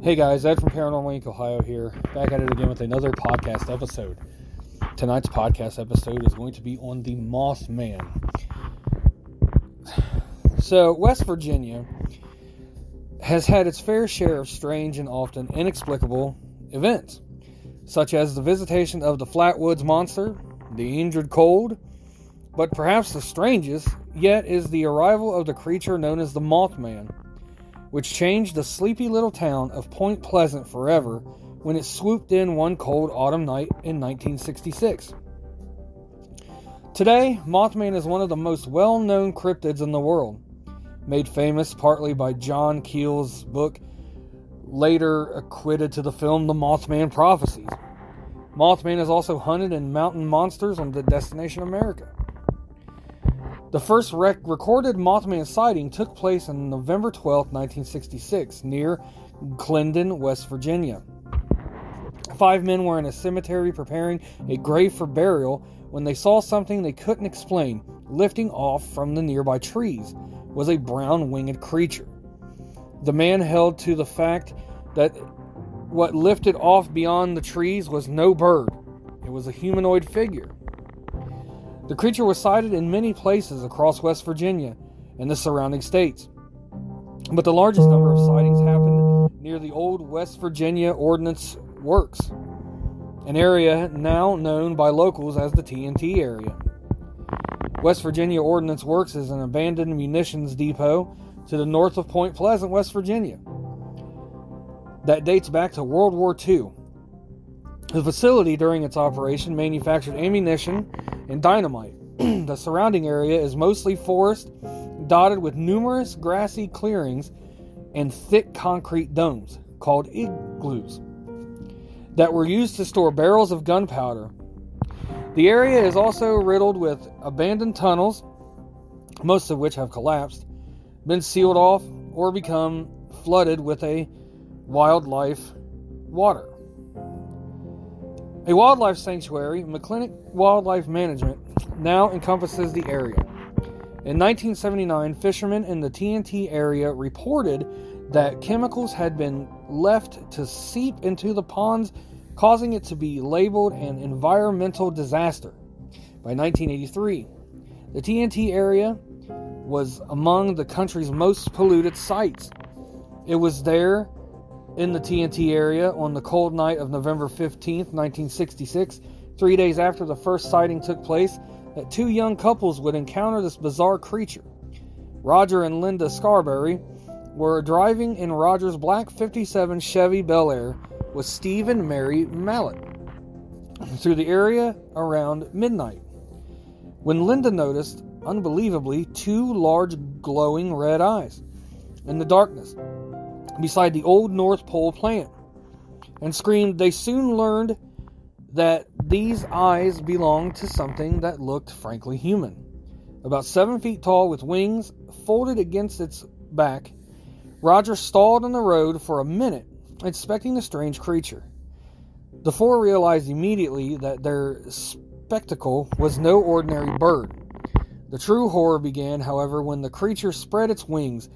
Hey guys, Ed from Paranormal Inc. Ohio here, back at it again with another podcast episode. Tonight's podcast episode is going to be on the Mothman. So, West Virginia has had its fair share of strange and often inexplicable events, such as the visitation of the Flatwoods Monster, the Injured Cold, but perhaps the strangest yet is the arrival of the creature known as the Mothman which changed the sleepy little town of Point Pleasant forever when it swooped in one cold autumn night in 1966. Today, Mothman is one of the most well known cryptids in the world, made famous partly by John Keel's book, later acquitted to the film The Mothman Prophecies. Mothman is also hunted in Mountain Monsters on the Destination America. The first rec- recorded Mothman sighting took place on November 12, 1966, near Clendenin, West Virginia. Five men were in a cemetery preparing a grave for burial when they saw something they couldn't explain lifting off from the nearby trees was a brown winged creature. The man held to the fact that what lifted off beyond the trees was no bird. It was a humanoid figure. The creature was sighted in many places across West Virginia and the surrounding states. But the largest number of sightings happened near the old West Virginia Ordnance Works, an area now known by locals as the TNT area. West Virginia Ordnance Works is an abandoned munitions depot to the north of Point Pleasant, West Virginia, that dates back to World War II. The facility during its operation manufactured ammunition and dynamite. the surrounding area is mostly forest, dotted with numerous grassy clearings and thick concrete domes called igloos that were used to store barrels of gunpowder. The area is also riddled with abandoned tunnels, most of which have collapsed, been sealed off, or become flooded with a wildlife water. A wildlife sanctuary, McClintic Wildlife Management, now encompasses the area. In 1979, fishermen in the TNT area reported that chemicals had been left to seep into the ponds, causing it to be labeled an environmental disaster. By 1983, the TNT area was among the country's most polluted sites. It was there in the TNT area on the cold night of November 15, 1966, three days after the first sighting took place, that two young couples would encounter this bizarre creature. Roger and Linda Scarberry were driving in Roger's black 57 Chevy Bel Air with Steve and Mary Mallette through the area around midnight. When Linda noticed, unbelievably, two large glowing red eyes in the darkness beside the old North Power plant and screamed. They soon learned that these eyes belonged to something that looked frankly human. About seven feet tall with wings folded against its back, Roger stalled on the road for a minute, inspecting the strange creature. The four realized immediately that their spectacle was no ordinary bird. The true horror began, however, when the creature spread its wings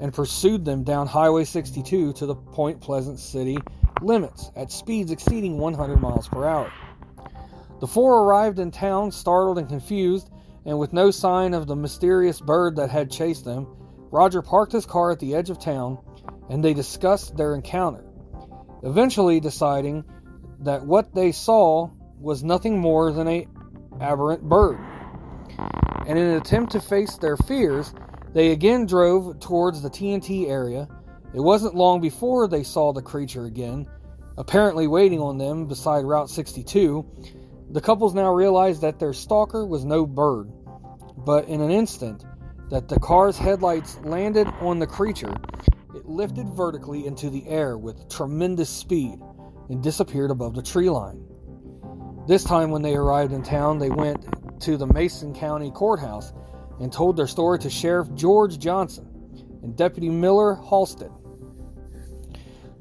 and pursued them down Highway 62 to the Point Pleasant city limits at speeds exceeding 100 miles per hour. The four arrived in town startled and confused, and with no sign of the mysterious bird that had chased them. Roger parked his car at the edge of town and they discussed their encounter, eventually deciding that what they saw was nothing more than a aberrant bird. And in an attempt to face their fears, they again drove towards the TNT area. It wasn't long before they saw the creature again, apparently waiting on them beside Route 62. The couples now realized that their stalker was no bird, but in an instant that the car's headlights landed on the creature, it lifted vertically into the air with tremendous speed and disappeared above the tree line. This time, when they arrived in town, they went to the Mason County Courthouse and told their story to Sheriff George Johnson and Deputy Millard Halstead.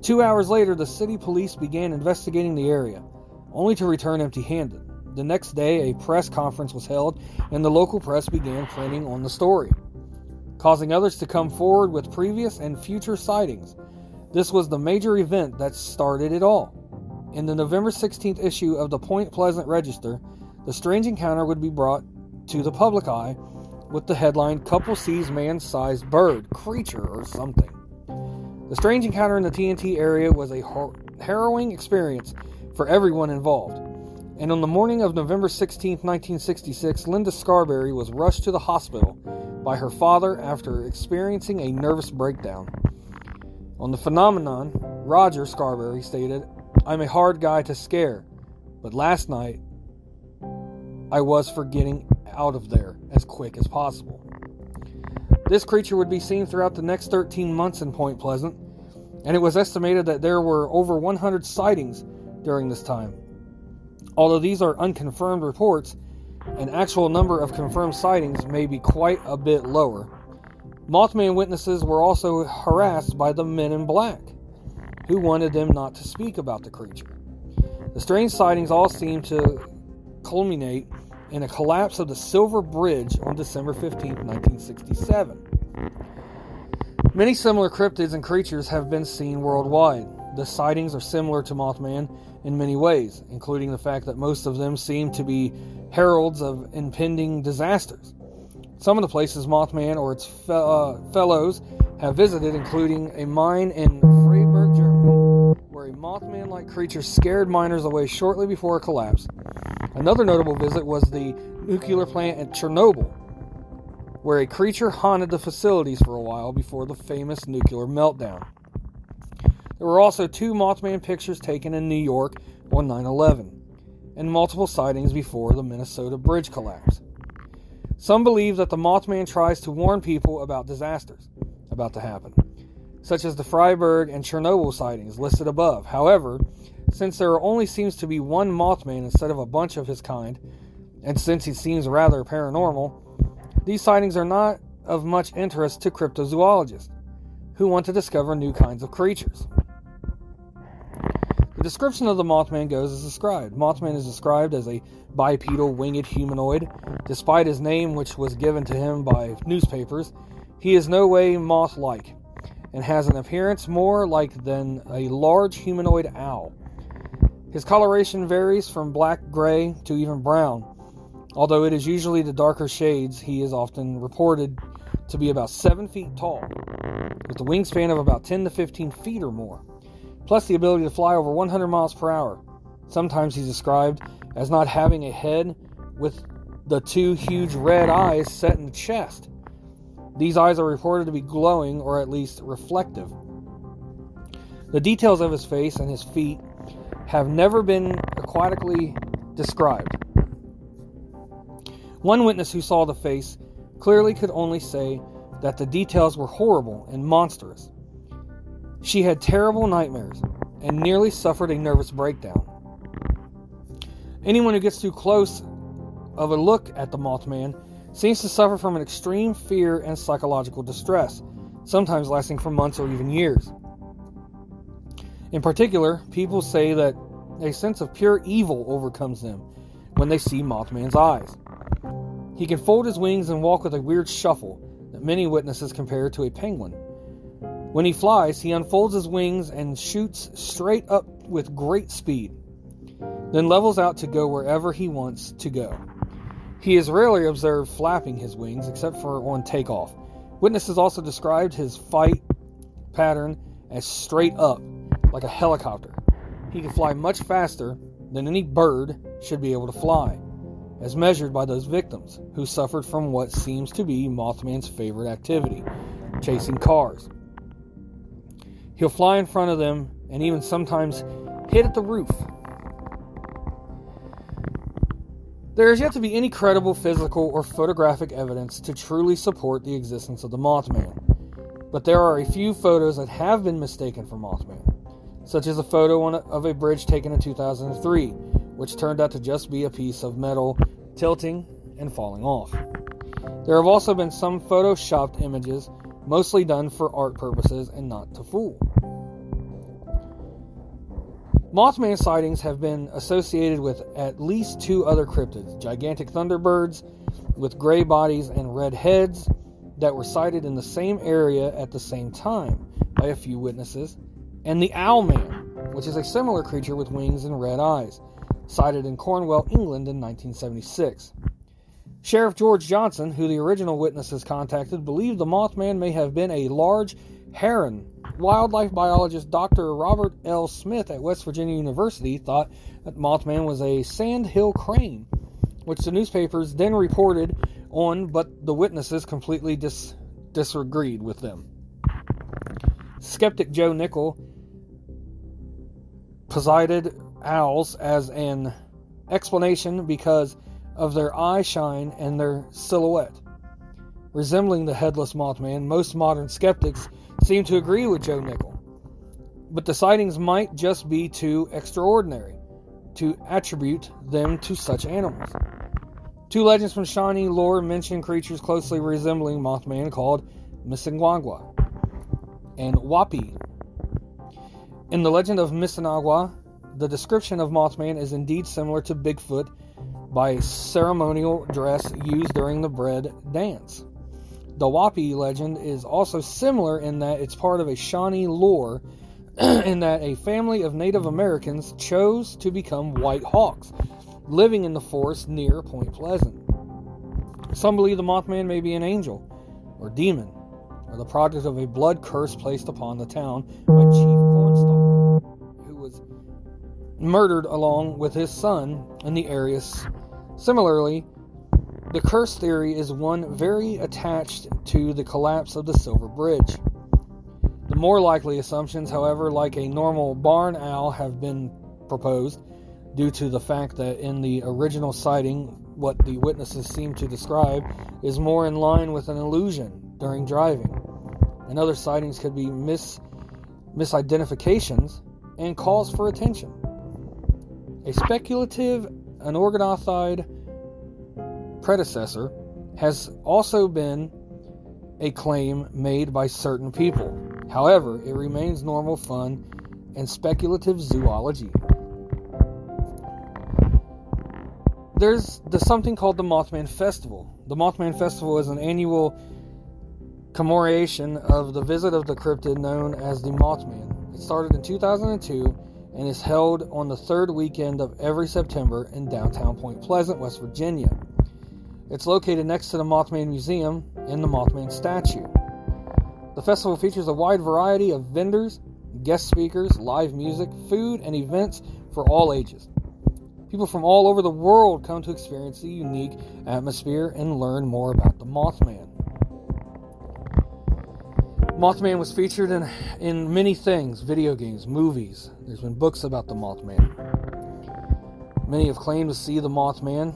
Two hours later, the city police began investigating the area, only to return empty handed. The next day, a press conference was held, and the local press began printing on the story, causing others to come forward with previous and future sightings. This was the major event that started it all. In the November 16th issue of the Point Pleasant Register, the strange encounter would be brought to the public eye with the headline Couple Sees Man Sized Bird, Creature, or something. The strange encounter in the TNT area was a harrowing experience for everyone involved. And on the morning of November 16, 1966, Linda Scarberry was rushed to the hospital by her father after experiencing a nervous breakdown. On the phenomenon, Roger Scarberry stated, I'm a hard guy to scare, but last night I was for getting out of there as quick as possible. This creature would be seen throughout the next 13 months in Point Pleasant, and it was estimated that there were over 100 sightings during this time. Although these are unconfirmed reports, an actual number of confirmed sightings may be quite a bit lower. Mothman witnesses were also harassed by the men in black, who wanted them not to speak about the creature. The strange sightings all seem to culminate in a collapse of the Silver Bridge on December 15, 1967. Many similar cryptids and creatures have been seen worldwide. The sightings are similar to Mothman in many ways, including the fact that most of them seem to be heralds of impending disasters. Some of the places Mothman or its fe- uh, fellows have visited, including a mine in Freiburg, Germany, where a Mothman like creature scared miners away shortly before a collapsed. Another notable visit was the nuclear plant at Chernobyl, where a creature haunted the facilities for a while before the famous nuclear meltdown. There were also two Mothman pictures taken in New York on 9 11, and multiple sightings before the Minnesota bridge collapse. Some believe that the Mothman tries to warn people about disasters about to happen, such as the Freiburg and Chernobyl sightings listed above. However, since there only seems to be one Mothman instead of a bunch of his kind, and since he seems rather paranormal, these sightings are not of much interest to cryptozoologists who want to discover new kinds of creatures. The description of the Mothman goes as described. Mothman is described as a bipedal winged humanoid. Despite his name, which was given to him by newspapers, he is no way moth like and has an appearance more like than a large humanoid owl. His coloration varies from black gray to even brown. Although it is usually the darker shades, he is often reported to be about 7 feet tall, with a wingspan of about 10 to 15 feet or more plus the ability to fly over 100 miles per hour. Sometimes he's described as not having a head with the two huge red eyes set in the chest. These eyes are reported to be glowing or at least reflective. The details of his face and his feet have never been aquatically described. One witness who saw the face clearly could only say that the details were horrible and monstrous. She had terrible nightmares and nearly suffered a nervous breakdown. Anyone who gets too close of a look at the Mothman seems to suffer from an extreme fear and psychological distress, sometimes lasting for months or even years. In particular, people say that a sense of pure evil overcomes them when they see Mothman's eyes. He can fold his wings and walk with a weird shuffle that many witnesses compare to a penguin. When he flies, he unfolds his wings and shoots straight up with great speed, then levels out to go wherever he wants to go. He is rarely observed flapping his wings except for on takeoff. Witnesses also described his flight pattern as straight up, like a helicopter. He can fly much faster than any bird should be able to fly, as measured by those victims who suffered from what seems to be Mothman's favorite activity chasing cars. He'll fly in front of them and even sometimes hit at the roof. There is yet to be any credible physical or photographic evidence to truly support the existence of the Mothman, but there are a few photos that have been mistaken for Mothman, such as a photo of a bridge taken in 2003, which turned out to just be a piece of metal tilting and falling off. There have also been some photoshopped images mostly done for art purposes and not to fool. Mothman sightings have been associated with at least two other cryptids gigantic thunderbirds with gray bodies and red heads that were sighted in the same area at the same time by a few witnesses and the Owl Man, which is a similar creature with wings and red eyes, sighted in Cornwall, England in 1976. Sheriff George Johnson, who the original witnesses contacted, believed the Mothman may have been a large heron. Wildlife biologist Dr. Robert L. Smith at West Virginia University thought that Mothman was a sandhill crane, which the newspapers then reported on, but the witnesses completely dis- disagreed with them. Skeptic Joe Nickell posited owls as an explanation because of their eye shine and their silhouette. Resembling the headless Mothman, most modern skeptics seem to agree with Joe Nickell. But the sightings might just be too extraordinary to attribute them to such animals. Two legends from Shawnee lore mention creatures closely resembling Mothman called Misingwagwa and Wapi. In the legend of Misingwagwa, the description of Mothman is indeed similar to Bigfoot by ceremonial dress used during the bread dance. The Wapi legend is also similar in that it's part of a Shawnee lore in that a family of Native Americans chose to become white hawks, living in the forest near Point Pleasant. Some believe the Mothman may be an angel or demon, or the product of a blood curse placed upon the town by Chief Cornstalk, who was murdered along with his son in the area. Similarly, the curse theory is one very attached to the collapse of the Silver Bridge. The more likely assumptions, however, like a normal barn owl, have been proposed due to the fact that in the original sighting, what the witnesses seem to describe is more in line with an illusion during driving. And other sightings could be mis- misidentifications and calls for attention. A speculative, unorganized predecessor has also been a claim made by certain people. However, it remains normal, fun, and speculative zoology. There's, there's something called the Mothman Festival. The Mothman Festival is an annual commemoration of the visit of the cryptid known as the Mothman. It started in 2002 and is held on the third weekend of every September in downtown Point Pleasant, West Virginia. It's located next to the Mothman Museum and the Mothman statue. The festival features a wide variety of vendors, guest speakers, live music, food, and events for all ages. People from all over the world come to experience the unique atmosphere and learn more about the Mothman. Mothman was featured in, in many things video games, movies. There's been books about the Mothman. Many have claimed to see the Mothman,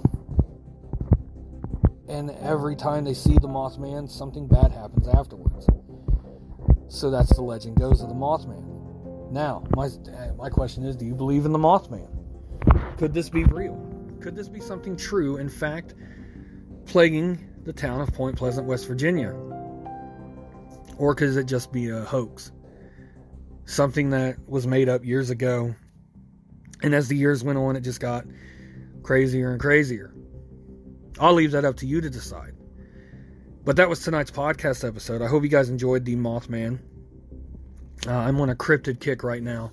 and every time they see the Mothman, something bad happens afterwards. So that's the legend goes of the Mothman. Now, my, my question is do you believe in the Mothman? Could this be real? Could this be something true, in fact, plaguing the town of Point Pleasant, West Virginia? Or could it just be a hoax? Something that was made up years ago, and as the years went on, it just got crazier and crazier. I'll leave that up to you to decide. But that was tonight's podcast episode. I hope you guys enjoyed the Mothman. Uh, I'm on a cryptid kick right now.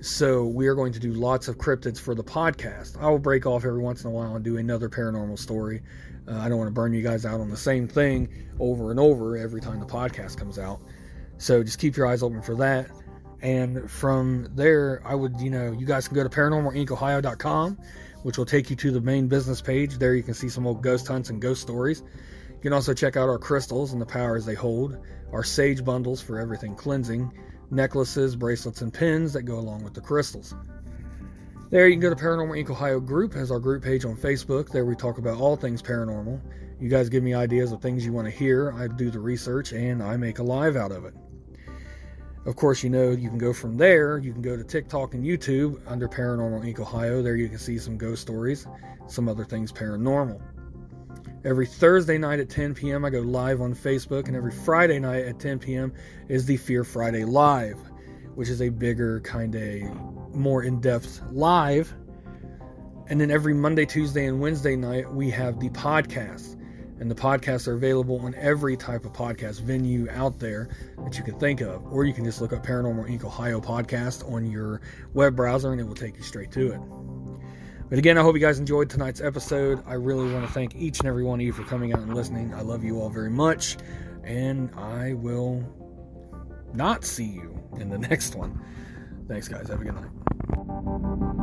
So we are going to do lots of cryptids for the podcast. I will break off every once in a while and do another paranormal story. Uh, I don't want to burn you guys out on the same thing over and over every time the podcast comes out. So just keep your eyes open for that. And from there, I would, you know, you guys can go to paranormalincohio.com, which will take you to the main business page. There you can see some old ghost hunts and ghost stories. You can also check out our crystals and the powers they hold, our sage bundles for everything cleansing, necklaces, bracelets, and pins that go along with the crystals. There you can go to Paranormal Inc. Ohio group has our group page on Facebook. There we talk about all things paranormal. You guys give me ideas of things you want to hear. I do the research and I make a live out of it. Of course, you know you can go from there. You can go to TikTok and YouTube under Paranormal Inc. Ohio. There you can see some ghost stories, some other things paranormal. Every Thursday night at 10 p.m., I go live on Facebook, and every Friday night at 10 p.m. is the Fear Friday Live, which is a bigger, kind of more in depth live. And then every Monday, Tuesday, and Wednesday night, we have the podcast. And the podcasts are available on every type of podcast venue out there that you can think of. Or you can just look up Paranormal Inc. Ohio podcast on your web browser and it will take you straight to it. But again, I hope you guys enjoyed tonight's episode. I really want to thank each and every one of you for coming out and listening. I love you all very much. And I will not see you in the next one. Thanks, guys. Have a good night. Thank you.